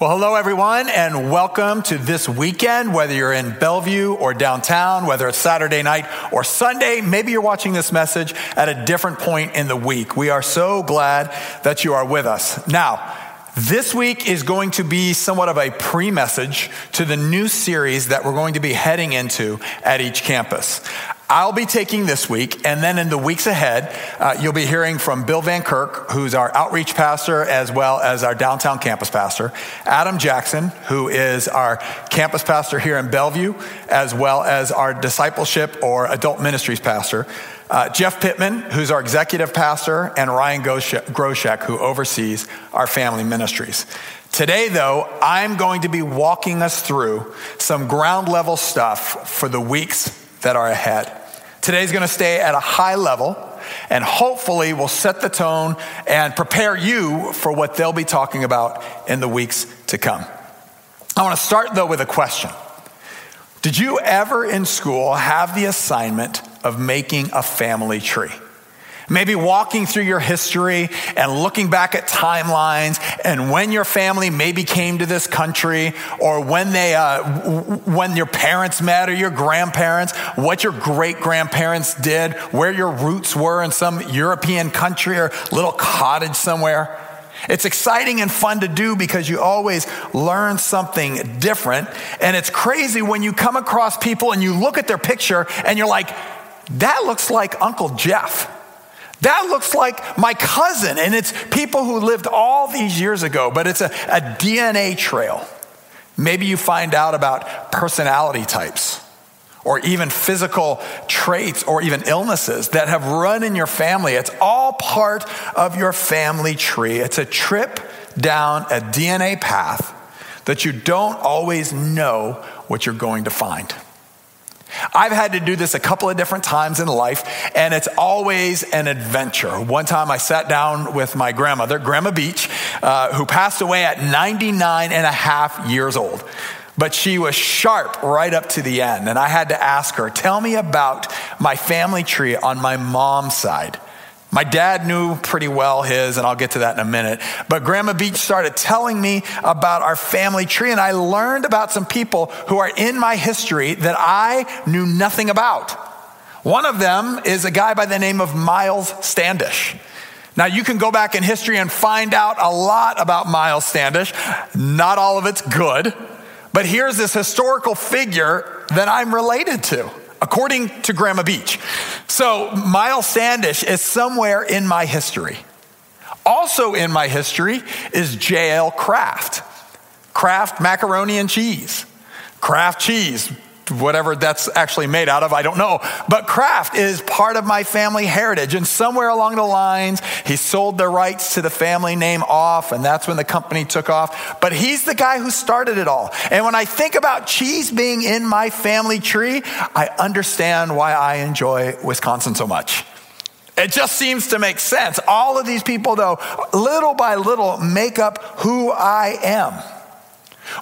Well, hello, everyone, and welcome to this weekend. Whether you're in Bellevue or downtown, whether it's Saturday night or Sunday, maybe you're watching this message at a different point in the week. We are so glad that you are with us. Now, this week is going to be somewhat of a pre message to the new series that we're going to be heading into at each campus. I'll be taking this week, and then in the weeks ahead, uh, you'll be hearing from Bill Van Kirk, who's our outreach pastor as well as our downtown campus pastor, Adam Jackson, who is our campus pastor here in Bellevue, as well as our discipleship or adult ministries pastor, uh, Jeff Pittman, who's our executive pastor, and Ryan Groshek, who oversees our family ministries. Today, though, I'm going to be walking us through some ground level stuff for the weeks that are ahead. Today's going to stay at a high level and hopefully will set the tone and prepare you for what they'll be talking about in the weeks to come. I want to start though with a question. Did you ever in school have the assignment of making a family tree? Maybe walking through your history and looking back at timelines and when your family maybe came to this country or when they, uh, when your parents met or your grandparents, what your great grandparents did, where your roots were in some European country or little cottage somewhere. It's exciting and fun to do because you always learn something different. And it's crazy when you come across people and you look at their picture and you're like, that looks like Uncle Jeff. That looks like my cousin, and it's people who lived all these years ago, but it's a, a DNA trail. Maybe you find out about personality types or even physical traits or even illnesses that have run in your family. It's all part of your family tree. It's a trip down a DNA path that you don't always know what you're going to find. I've had to do this a couple of different times in life, and it's always an adventure. One time I sat down with my grandmother, Grandma Beach, uh, who passed away at 99 and a half years old. But she was sharp right up to the end. And I had to ask her, tell me about my family tree on my mom's side. My dad knew pretty well his, and I'll get to that in a minute. But Grandma Beach started telling me about our family tree, and I learned about some people who are in my history that I knew nothing about. One of them is a guy by the name of Miles Standish. Now, you can go back in history and find out a lot about Miles Standish. Not all of it's good, but here's this historical figure that I'm related to according to Grandma Beach. So, Miles Standish is somewhere in my history. Also, in my history is J.L. Kraft. Kraft macaroni and cheese. Kraft cheese, whatever that's actually made out of, I don't know. But Kraft is part of my family heritage. And somewhere along the lines, he sold the rights to the family name off, and that's when the company took off. But he's the guy who started it all. And when I think about cheese being in my family tree, I understand why I enjoy Wisconsin so much. It just seems to make sense. All of these people, though, little by little, make up who I am.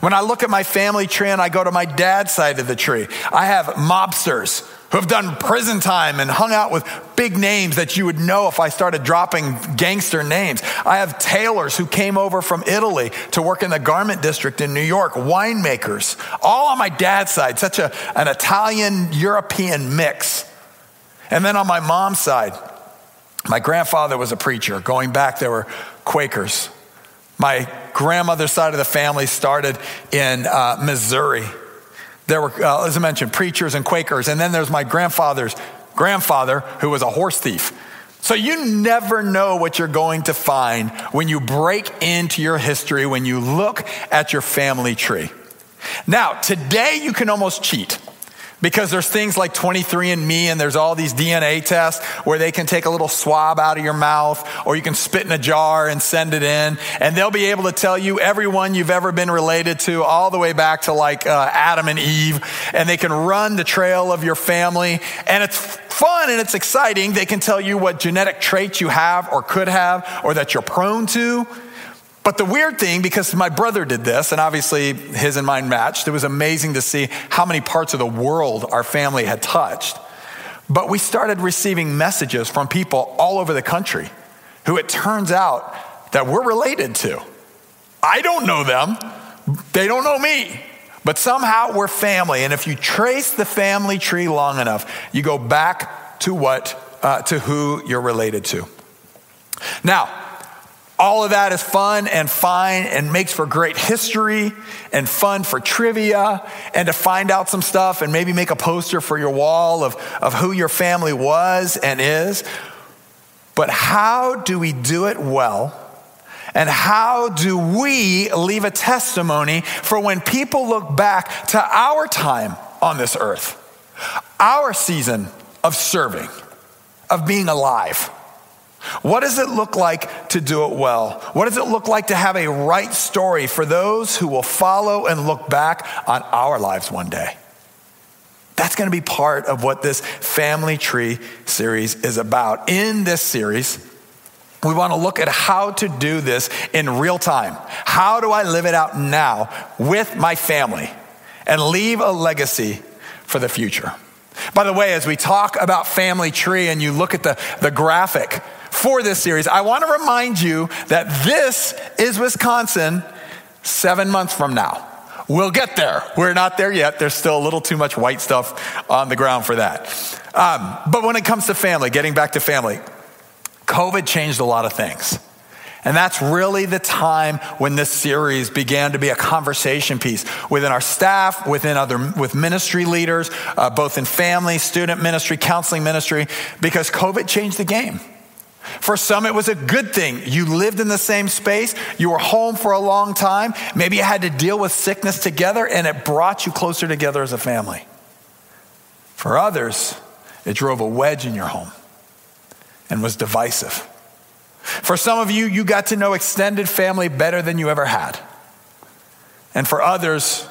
When I look at my family tree and I go to my dad's side of the tree, I have mobsters who have done prison time and hung out with big names that you would know if I started dropping gangster names. I have tailors who came over from Italy to work in the garment district in New York, winemakers, all on my dad's side, such a, an Italian European mix. And then on my mom's side, my grandfather was a preacher. Going back, there were Quakers. My grandmother's side of the family started in uh, Missouri. There were, uh, as I mentioned, preachers and Quakers. And then there's my grandfather's grandfather, who was a horse thief. So you never know what you're going to find when you break into your history, when you look at your family tree. Now, today you can almost cheat. Because there's things like 23andMe and there's all these DNA tests where they can take a little swab out of your mouth or you can spit in a jar and send it in and they'll be able to tell you everyone you've ever been related to all the way back to like uh, Adam and Eve and they can run the trail of your family and it's fun and it's exciting. They can tell you what genetic traits you have or could have or that you're prone to. But the weird thing, because my brother did this, and obviously his and mine matched, it was amazing to see how many parts of the world our family had touched. But we started receiving messages from people all over the country who it turns out that we're related to. I don't know them, They don't know me, but somehow we're family. And if you trace the family tree long enough, you go back to what, uh, to who you're related to. Now, all of that is fun and fine and makes for great history and fun for trivia and to find out some stuff and maybe make a poster for your wall of, of who your family was and is. But how do we do it well? And how do we leave a testimony for when people look back to our time on this earth, our season of serving, of being alive? What does it look like to do it well? What does it look like to have a right story for those who will follow and look back on our lives one day? That's going to be part of what this family tree series is about. In this series, we want to look at how to do this in real time. How do I live it out now with my family and leave a legacy for the future? By the way, as we talk about family tree and you look at the, the graphic for this series, I want to remind you that this is Wisconsin seven months from now. We'll get there. We're not there yet. There's still a little too much white stuff on the ground for that. Um, but when it comes to family, getting back to family, COVID changed a lot of things. And that's really the time when this series began to be a conversation piece within our staff, within other, with ministry leaders, uh, both in family, student ministry, counseling ministry, because COVID changed the game. For some, it was a good thing. You lived in the same space, you were home for a long time, maybe you had to deal with sickness together, and it brought you closer together as a family. For others, it drove a wedge in your home and was divisive. For some of you, you got to know extended family better than you ever had. And for others,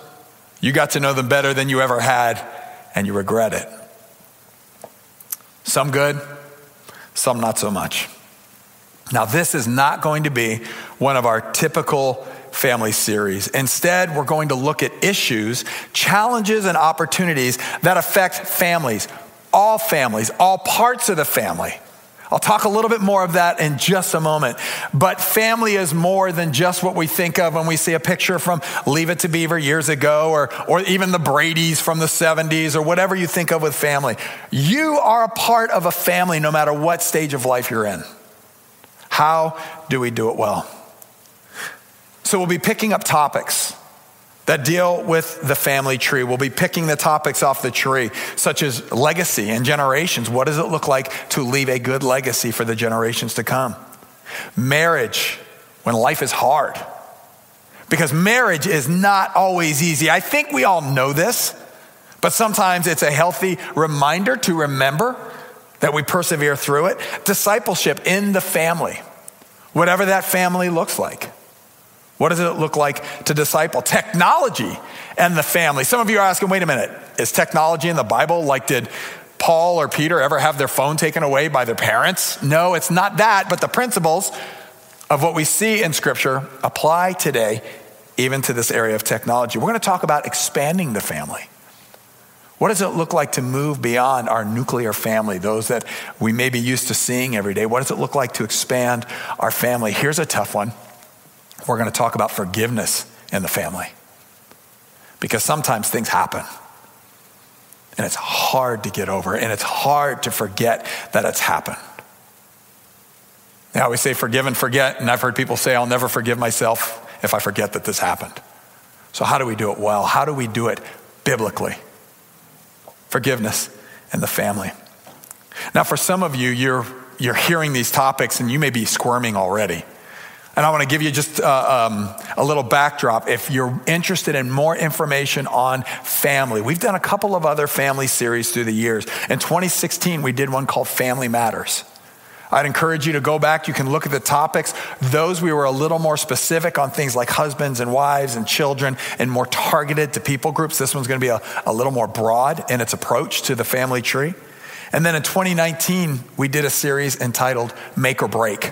you got to know them better than you ever had, and you regret it. Some good, some not so much. Now, this is not going to be one of our typical family series. Instead, we're going to look at issues, challenges, and opportunities that affect families, all families, all parts of the family. I'll talk a little bit more of that in just a moment. But family is more than just what we think of when we see a picture from Leave It to Beaver years ago, or, or even the Brady's from the 70s, or whatever you think of with family. You are a part of a family no matter what stage of life you're in. How do we do it well? So we'll be picking up topics that deal with the family tree. We'll be picking the topics off the tree, such as legacy and generations. What does it look like to leave a good legacy for the generations to come? Marriage, when life is hard. Because marriage is not always easy. I think we all know this, but sometimes it's a healthy reminder to remember that we persevere through it. Discipleship in the family, whatever that family looks like. What does it look like to disciple? Technology and the family. Some of you are asking, wait a minute, is technology in the Bible? Like, did Paul or Peter ever have their phone taken away by their parents? No, it's not that, but the principles of what we see in Scripture apply today, even to this area of technology. We're going to talk about expanding the family. What does it look like to move beyond our nuclear family, those that we may be used to seeing every day? What does it look like to expand our family? Here's a tough one we're going to talk about forgiveness in the family. Because sometimes things happen. And it's hard to get over, and it's hard to forget that it's happened. Now, we say forgive and forget, and I've heard people say, I'll never forgive myself if I forget that this happened. So, how do we do it well? How do we do it biblically? Forgiveness in the family. Now, for some of you, you're, you're hearing these topics and you may be squirming already. And I want to give you just uh, um, a little backdrop. If you're interested in more information on family, we've done a couple of other family series through the years. In 2016, we did one called Family Matters. I'd encourage you to go back. You can look at the topics. Those we were a little more specific on things like husbands and wives and children and more targeted to people groups. This one's going to be a, a little more broad in its approach to the family tree. And then in 2019, we did a series entitled Make or Break.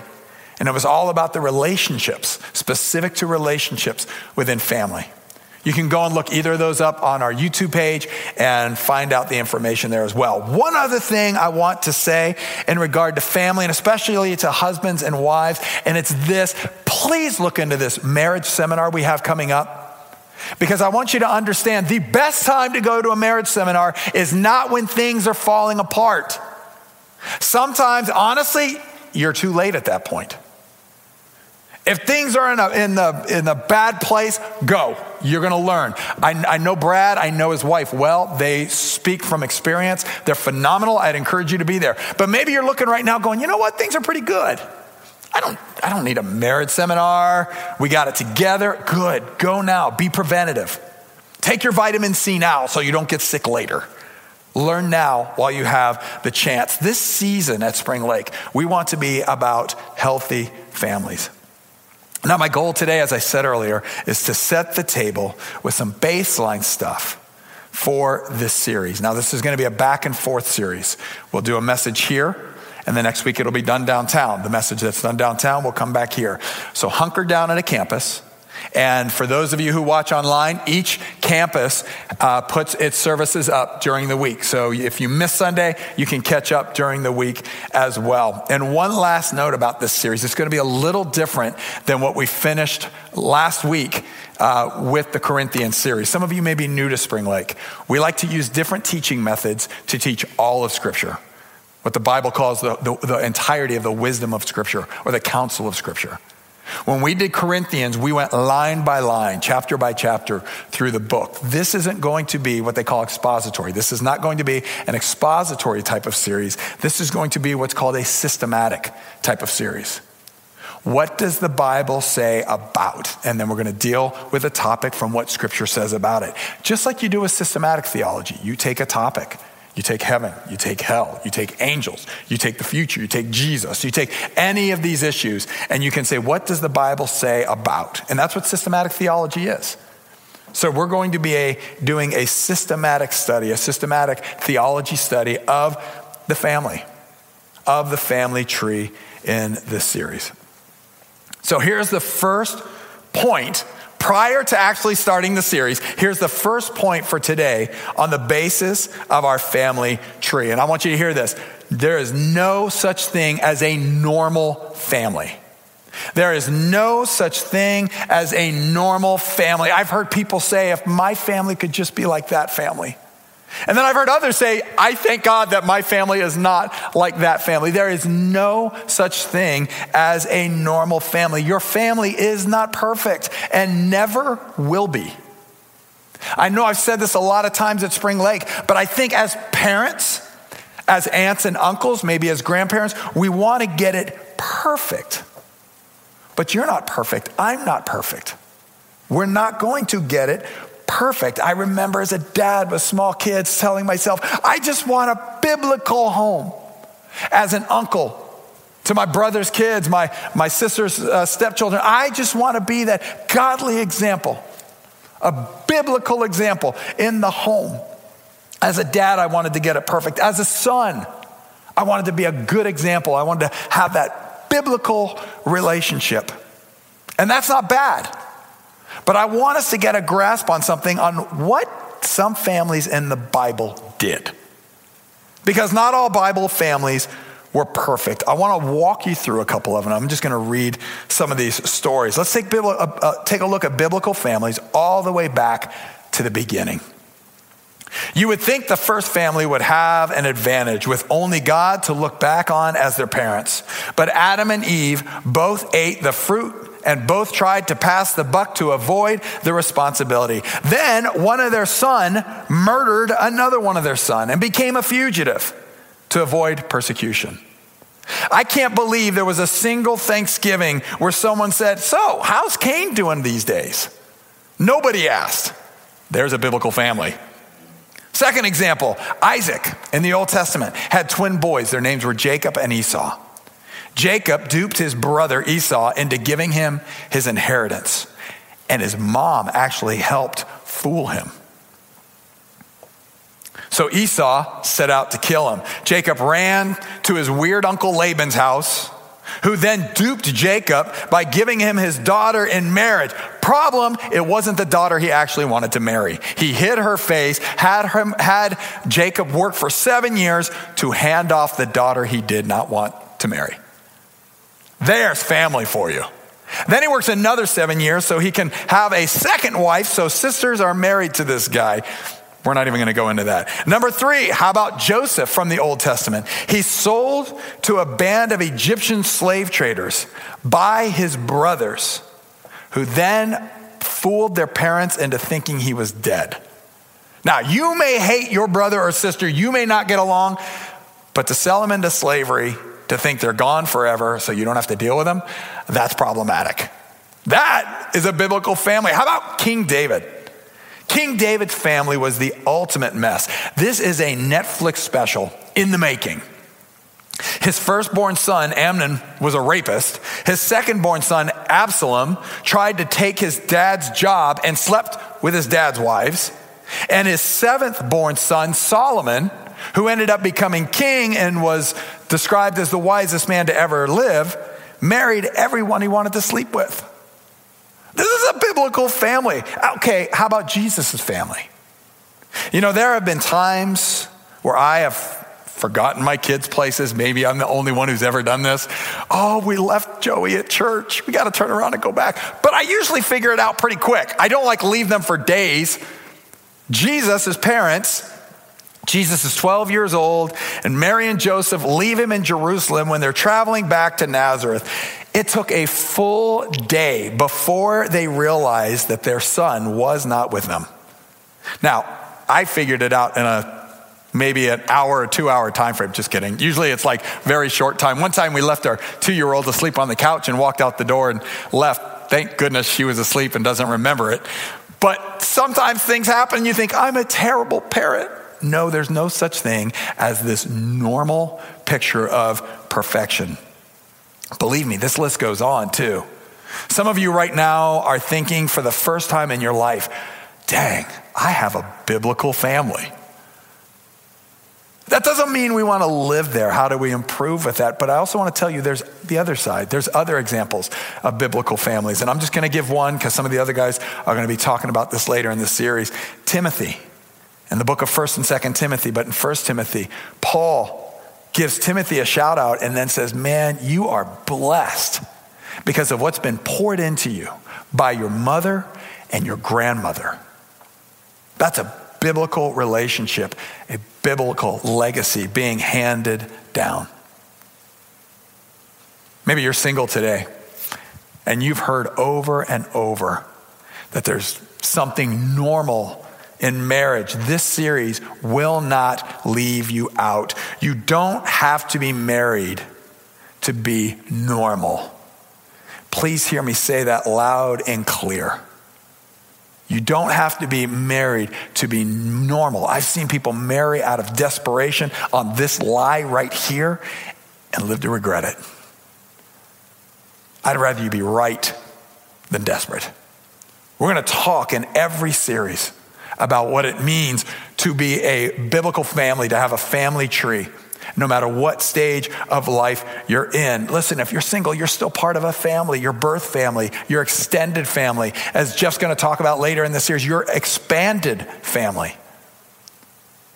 And it was all about the relationships, specific to relationships within family. You can go and look either of those up on our YouTube page and find out the information there as well. One other thing I want to say in regard to family, and especially to husbands and wives, and it's this please look into this marriage seminar we have coming up. Because I want you to understand the best time to go to a marriage seminar is not when things are falling apart. Sometimes, honestly, you're too late at that point. If things are in, a, in, the, in the bad place, go. You're going to learn. I, I know Brad, I know his wife well. They speak from experience. They're phenomenal. I'd encourage you to be there. But maybe you're looking right now going, you know what? Things are pretty good. I don't, I don't need a marriage seminar. We got it together. Good. Go now. Be preventative. Take your vitamin C now so you don't get sick later. Learn now while you have the chance. This season at Spring Lake, we want to be about healthy families. Now, my goal today, as I said earlier, is to set the table with some baseline stuff for this series. Now, this is going to be a back and forth series. We'll do a message here, and the next week it'll be done downtown. The message that's done downtown will come back here. So, hunker down at a campus and for those of you who watch online, each campus uh, puts its services up during the week. So if you miss Sunday, you can catch up during the week as well. And one last note about this series it's going to be a little different than what we finished last week. Uh, with the Corinthians series. Some of you may be new to Spring Lake. We like to use different teaching methods to teach all of Scripture, what the Bible calls the, the, the entirety of the wisdom of Scripture or the counsel of Scripture. When we did Corinthians, we went line by line, chapter by chapter through the book. This isn't going to be what they call expository. This is not going to be an expository type of series. This is going to be what's called a systematic type of series. What does the Bible say about? And then we're going to deal with a topic from what Scripture says about it. Just like you do with systematic theology, you take a topic you take heaven, you take hell, you take angels, you take the future, you take Jesus, you take any of these issues, and you can say, what does the Bible say about? And that's what systematic theology is. So we're going to be a, doing a systematic study, a systematic theology study of the family, of the family tree in this series. So here's the first point prior to actually starting the series, here's the first point for today on the basis of our family tree. And I want you to hear this there is no such thing as a normal family. There is no such thing as a normal family. I've heard people say, if my family could just be like that family. And then I've heard others say, I thank God that my family is not like that family. There is no such thing as a normal family. Your family is not perfect and never will be. I know I've said this a lot of times at Spring Lake, but I think as parents, as aunts and uncles, maybe as grandparents, we want to get it perfect. But you're not perfect. I'm not perfect. We're not going to get it perfect. I remember as a dad with small kids telling myself, I just want a biblical home. As an uncle to my brother's kids, my, my sister's uh, stepchildren, I just want to be that godly example, a biblical example in the home. As a dad, I wanted to get it perfect. As a son, I wanted to be a good example. I wanted to have that biblical relationship. And that's not bad. But I want us to get a grasp on something on what some families in the Bible did. Because not all Bible families were perfect. I want to walk you through a couple of them. I'm just going to read some of these stories. Let's take, uh, uh, take a look at biblical families all the way back to the beginning. You would think the first family would have an advantage with only God to look back on as their parents. But Adam and Eve both ate the fruit and both tried to pass the buck to avoid the responsibility. Then one of their son murdered another one of their son and became a fugitive to avoid persecution. I can't believe there was a single Thanksgiving where someone said, So, how's Cain doing these days? Nobody asked. There's a biblical family. Second example Isaac in the Old Testament had twin boys. Their names were Jacob and Esau. Jacob duped his brother Esau into giving him his inheritance, and his mom actually helped fool him. So Esau set out to kill him. Jacob ran to his weird uncle Laban's house, who then duped Jacob by giving him his daughter in marriage. Problem, it wasn't the daughter he actually wanted to marry. He hid her face, had, him, had Jacob work for seven years to hand off the daughter he did not want to marry. There's family for you. Then he works another seven years so he can have a second wife. So sisters are married to this guy. We're not even going to go into that. Number three, how about Joseph from the Old Testament? He's sold to a band of Egyptian slave traders by his brothers, who then fooled their parents into thinking he was dead. Now, you may hate your brother or sister, you may not get along, but to sell him into slavery, to think they're gone forever so you don't have to deal with them, that's problematic. That is a biblical family. How about King David? King David's family was the ultimate mess. This is a Netflix special in the making. His firstborn son, Amnon, was a rapist. His secondborn son, Absalom, tried to take his dad's job and slept with his dad's wives. And his seventh born son, Solomon, who ended up becoming king and was described as the wisest man to ever live, married everyone he wanted to sleep with. This is a biblical family. Okay, how about Jesus' family? You know, there have been times where I have forgotten my kids' places. Maybe I'm the only one who's ever done this. Oh, we left Joey at church. We got to turn around and go back. But I usually figure it out pretty quick. I don't like leave them for days. Jesus, parents, Jesus is 12 years old, and Mary and Joseph leave him in Jerusalem when they're traveling back to Nazareth. It took a full day before they realized that their son was not with them. Now, I figured it out in a maybe an hour or two hour time frame. Just kidding. Usually it's like very short time. One time we left our two year old asleep on the couch and walked out the door and left. Thank goodness she was asleep and doesn't remember it. But sometimes things happen and you think, I'm a terrible parent. No, there's no such thing as this normal picture of perfection. Believe me, this list goes on too. Some of you right now are thinking for the first time in your life, dang, I have a biblical family. That doesn't mean we want to live there. How do we improve with that? But I also want to tell you there's the other side. There's other examples of biblical families. And I'm just going to give one because some of the other guys are going to be talking about this later in this series. Timothy, in the book of 1st and 2nd Timothy, but in 1st Timothy, Paul gives Timothy a shout out and then says, Man, you are blessed because of what's been poured into you by your mother and your grandmother. That's a biblical relationship, a biblical legacy being handed down. Maybe you're single today and you've heard over and over that there's something normal in marriage. This series will not leave you out. You don't have to be married to be normal. Please hear me say that loud and clear. You don't have to be married to be normal. I've seen people marry out of desperation on this lie right here and live to regret it. I'd rather you be right than desperate. We're going to talk in every series about what it means to be a biblical family, to have a family tree no matter what stage of life you're in. Listen, if you're single, you're still part of a family, your birth family, your extended family. As Jeff's going to talk about later in the series, your expanded family.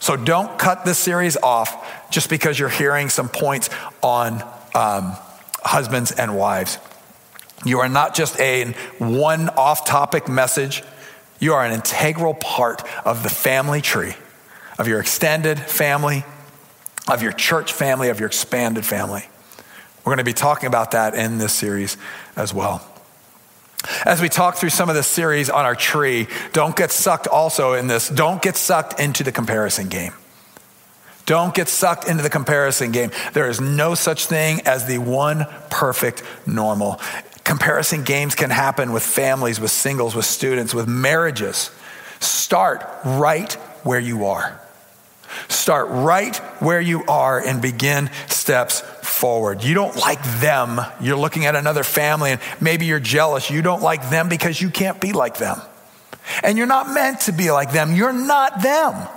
So don't cut this series off just because you're hearing some points on um, husbands and wives. You are not just a one off topic message, you are an integral part of the family tree, of your extended family, of your church family, of your expanded family. We're going to be talking about that in this series as well. As we talk through some of this series on our tree, don't get sucked also in this, don't get sucked into the comparison game. Don't get sucked into the comparison game. There is no such thing as the one perfect normal. Comparison games can happen with families, with singles, with students, with marriages. Start right where you are. Start right where you are and begin steps forward. You don't like them. You're looking at another family and maybe you're jealous. You don't like them because you can't be like them. And you're not meant to be like them. You're not them.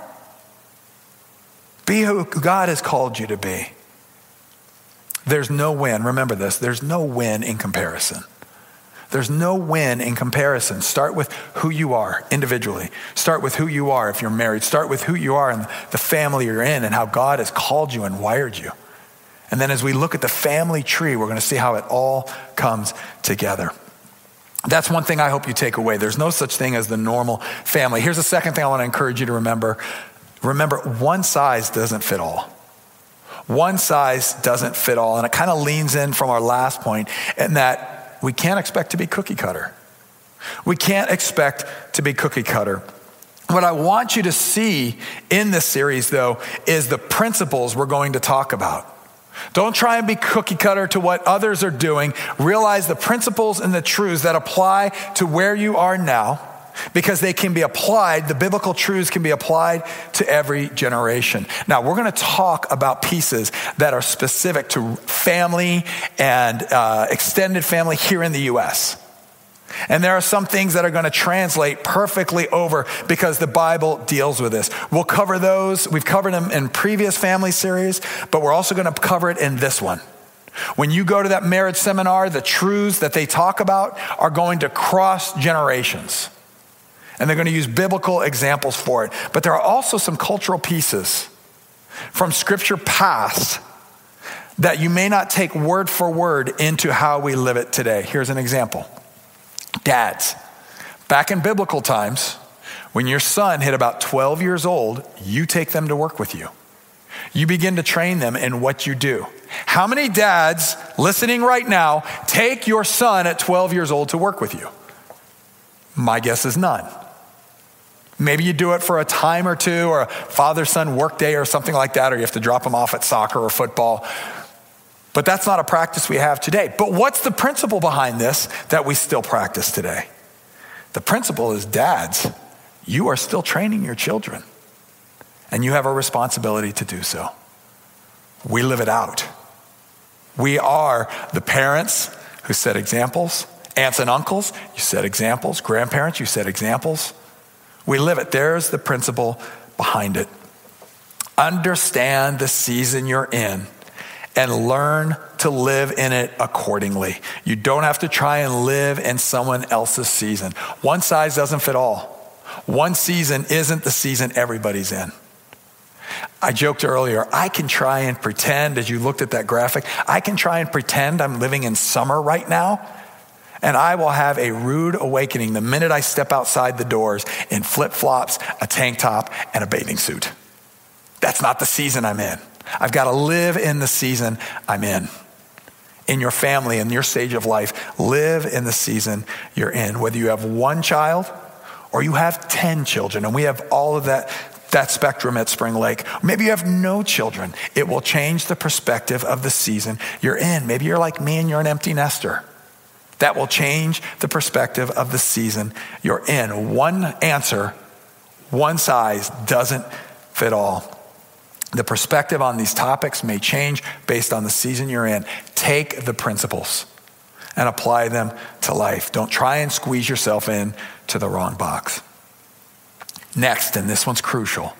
Be who God has called you to be. There's no win. Remember this there's no win in comparison. There's no win in comparison. Start with who you are individually. Start with who you are if you're married. Start with who you are and the family you're in and how God has called you and wired you. And then as we look at the family tree, we're going to see how it all comes together. That's one thing I hope you take away. There's no such thing as the normal family. Here's the second thing I want to encourage you to remember remember, one size doesn't fit all. One size doesn't fit all. And it kind of leans in from our last point in that we can't expect to be cookie cutter. We can't expect to be cookie cutter. What I want you to see in this series, though, is the principles we're going to talk about. Don't try and be cookie cutter to what others are doing. Realize the principles and the truths that apply to where you are now because they can be applied, the biblical truths can be applied to every generation. Now, we're going to talk about pieces that are specific to family and uh, extended family here in the U.S. And there are some things that are going to translate perfectly over because the Bible deals with this. We'll cover those. We've covered them in previous family series, but we're also going to cover it in this one. When you go to that marriage seminar, the truths that they talk about are going to cross generations. And they're going to use biblical examples for it. But there are also some cultural pieces from scripture past that you may not take word for word into how we live it today. Here's an example. Dads, back in biblical times, when your son hit about 12 years old, you take them to work with you. You begin to train them in what you do. How many dads listening right now take your son at 12 years old to work with you? My guess is none. Maybe you do it for a time or two, or a father son work day, or something like that, or you have to drop them off at soccer or football. But that's not a practice we have today. But what's the principle behind this that we still practice today? The principle is dads, you are still training your children, and you have a responsibility to do so. We live it out. We are the parents who set examples, aunts and uncles, you set examples, grandparents, you set examples. We live it. There's the principle behind it. Understand the season you're in and learn to live in it accordingly. You don't have to try and live in someone else's season. One size doesn't fit all. One season isn't the season everybody's in. I joked earlier, I can try and pretend, as you looked at that graphic, I can try and pretend I'm living in summer right now, and I will have a rude awakening the minute I step outside the doors in flip flops, a tank top, and a bathing suit. That's not the season I'm in. I've got to live in the season I'm in. In your family, in your stage of life, live in the season you're in. Whether you have one child or you have 10 children, and we have all of that, that spectrum at Spring Lake. Maybe you have no children. It will change the perspective of the season you're in. Maybe you're like me and you're an empty nester. That will change the perspective of the season you're in. One answer, one size doesn't fit all. The perspective on these topics may change based on the season you're in. Take the principles and apply them to life. Don't try and squeeze yourself in to the wrong box. Next, and this one's crucial,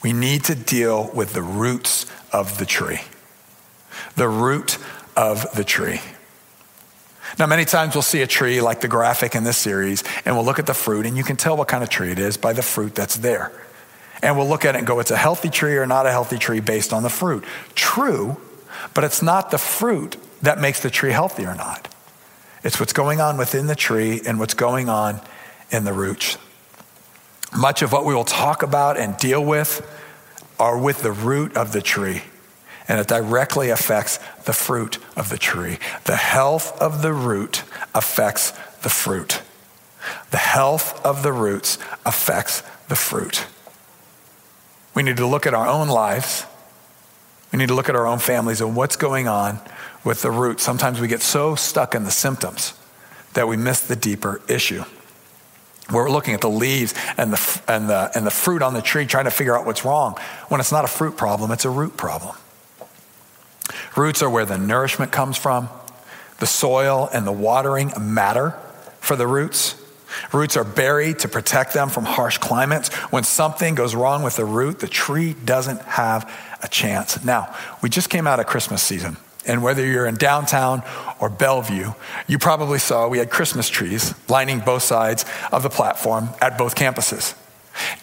we need to deal with the roots of the tree. The root of the tree. Now, many times we'll see a tree like the graphic in this series, and we'll look at the fruit, and you can tell what kind of tree it is by the fruit that's there. And we'll look at it and go, it's a healthy tree or not a healthy tree based on the fruit. True, but it's not the fruit that makes the tree healthy or not. It's what's going on within the tree and what's going on in the roots. Much of what we will talk about and deal with are with the root of the tree, and it directly affects the fruit of the tree. The health of the root affects the fruit. The health of the roots affects the fruit. We need to look at our own lives. We need to look at our own families and what's going on with the root. Sometimes we get so stuck in the symptoms that we miss the deeper issue. We're looking at the leaves and the, and, the, and the fruit on the tree, trying to figure out what's wrong, when it's not a fruit problem, it's a root problem. Roots are where the nourishment comes from. The soil and the watering matter for the roots. Roots are buried to protect them from harsh climates. When something goes wrong with the root, the tree doesn't have a chance. Now, we just came out of Christmas season. And whether you're in downtown or Bellevue, you probably saw we had Christmas trees lining both sides of the platform at both campuses.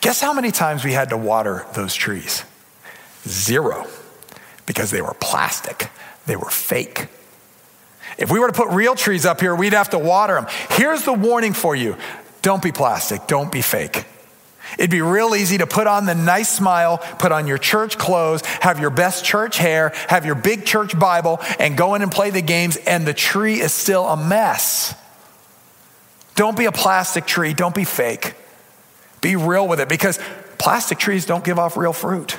Guess how many times we had to water those trees? Zero, because they were plastic, they were fake. If we were to put real trees up here, we'd have to water them. Here's the warning for you don't be plastic, don't be fake. It'd be real easy to put on the nice smile, put on your church clothes, have your best church hair, have your big church Bible, and go in and play the games, and the tree is still a mess. Don't be a plastic tree, don't be fake. Be real with it because plastic trees don't give off real fruit.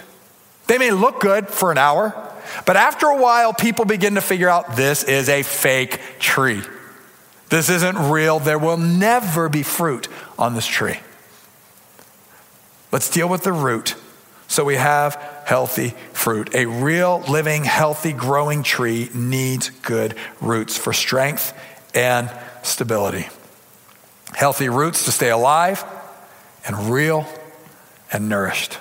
They may look good for an hour, but after a while, people begin to figure out this is a fake tree. This isn't real. There will never be fruit on this tree. Let's deal with the root so we have healthy fruit. A real, living, healthy, growing tree needs good roots for strength and stability. Healthy roots to stay alive and real and nourished.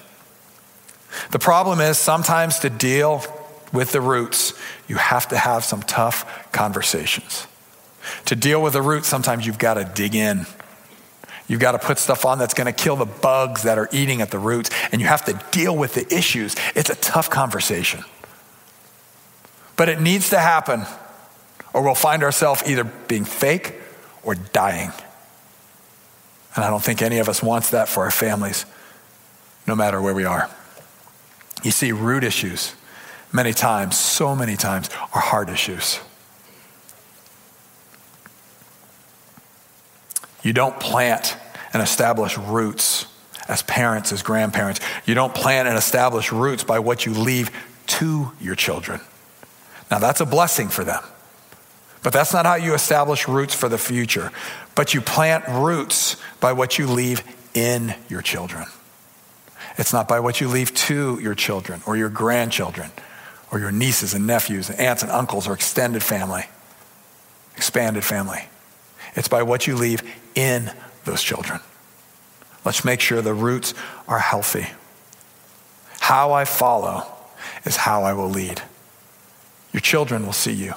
The problem is sometimes to deal with the roots, you have to have some tough conversations. To deal with the roots, sometimes you've got to dig in. You've got to put stuff on that's going to kill the bugs that are eating at the roots, and you have to deal with the issues. It's a tough conversation. But it needs to happen, or we'll find ourselves either being fake or dying. And I don't think any of us wants that for our families, no matter where we are. You see, root issues, many times, so many times, are heart issues. You don't plant and establish roots as parents, as grandparents. You don't plant and establish roots by what you leave to your children. Now, that's a blessing for them. But that's not how you establish roots for the future. But you plant roots by what you leave in your children. It's not by what you leave to your children or your grandchildren or your nieces and nephews and aunts and uncles or extended family, expanded family. It's by what you leave in those children. Let's make sure the roots are healthy. How I follow is how I will lead. Your children will see you.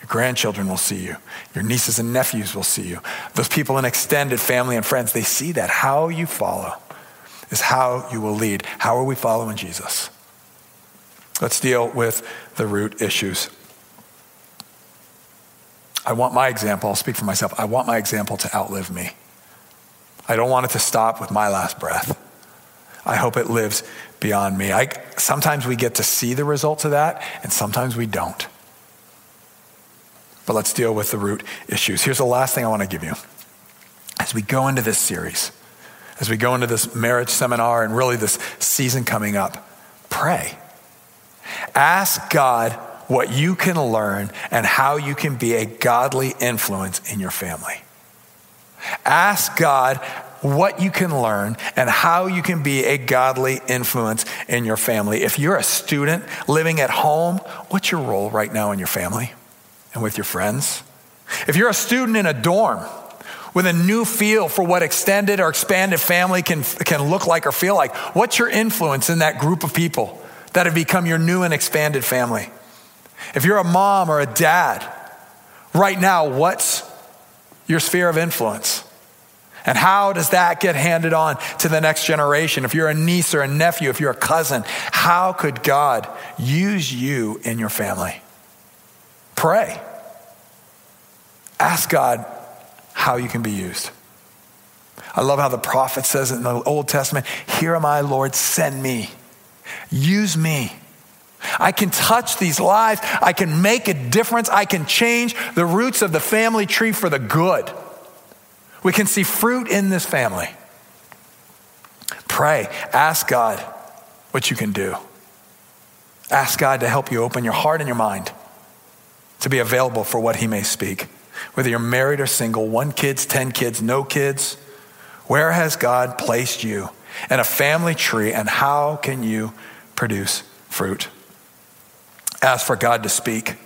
Your grandchildren will see you. Your nieces and nephews will see you. Those people in extended family and friends, they see that. How you follow is how you will lead. How are we following Jesus? Let's deal with the root issues. I want my example, I'll speak for myself. I want my example to outlive me. I don't want it to stop with my last breath. I hope it lives beyond me. I, sometimes we get to see the results of that, and sometimes we don't. But let's deal with the root issues. Here's the last thing I want to give you. As we go into this series, as we go into this marriage seminar and really this season coming up, pray. Ask God what you can learn and how you can be a godly influence in your family. Ask God what you can learn and how you can be a godly influence in your family. If you're a student living at home, what's your role right now in your family and with your friends? If you're a student in a dorm with a new feel for what extended or expanded family can, can look like or feel like, what's your influence in that group of people that have become your new and expanded family? If you're a mom or a dad, right now, what's your sphere of influence? And how does that get handed on to the next generation? If you're a niece or a nephew, if you're a cousin, how could God use you in your family? Pray. Ask God how you can be used. I love how the prophet says in the Old Testament Here am I, Lord, send me. Use me. I can touch these lives. I can make a difference. I can change the roots of the family tree for the good. We can see fruit in this family. Pray. Ask God what you can do. Ask God to help you open your heart and your mind to be available for what He may speak. Whether you're married or single, one kids, 10 kids, no kids, where has God placed you in a family tree and how can you produce fruit? Ask for God to speak,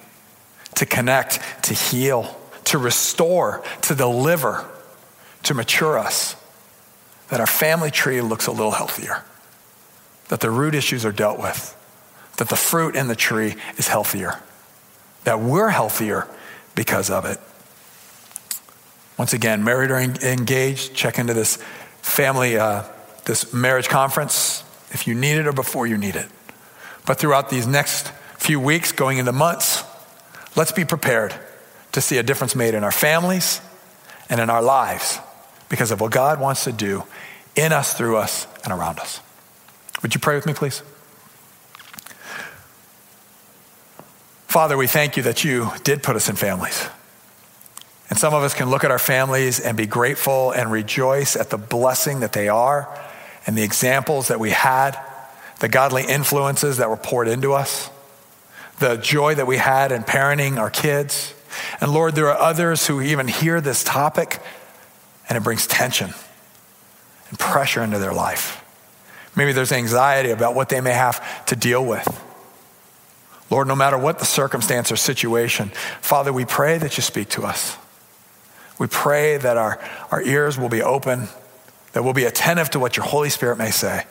to connect, to heal, to restore, to deliver, to mature us, that our family tree looks a little healthier, that the root issues are dealt with, that the fruit in the tree is healthier, that we're healthier because of it. Once again, married or engaged, check into this family, uh, this marriage conference if you need it or before you need it. But throughout these next few weeks, going into months, let's be prepared to see a difference made in our families and in our lives because of what God wants to do in us, through us, and around us. Would you pray with me, please? Father, we thank you that you did put us in families. And some of us can look at our families and be grateful and rejoice at the blessing that they are and the examples that we had, the godly influences that were poured into us, the joy that we had in parenting our kids. And Lord, there are others who even hear this topic and it brings tension and pressure into their life. Maybe there's anxiety about what they may have to deal with. Lord, no matter what the circumstance or situation, Father, we pray that you speak to us. We pray that our, our ears will be open, that we'll be attentive to what your Holy Spirit may say,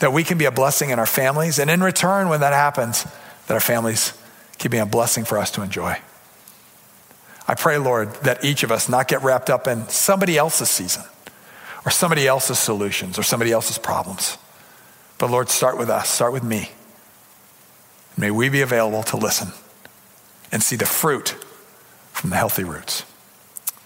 that we can be a blessing in our families, and in return, when that happens, that our families can be a blessing for us to enjoy. I pray, Lord, that each of us not get wrapped up in somebody else's season or somebody else's solutions or somebody else's problems. But Lord, start with us, start with me. May we be available to listen and see the fruit from the healthy roots.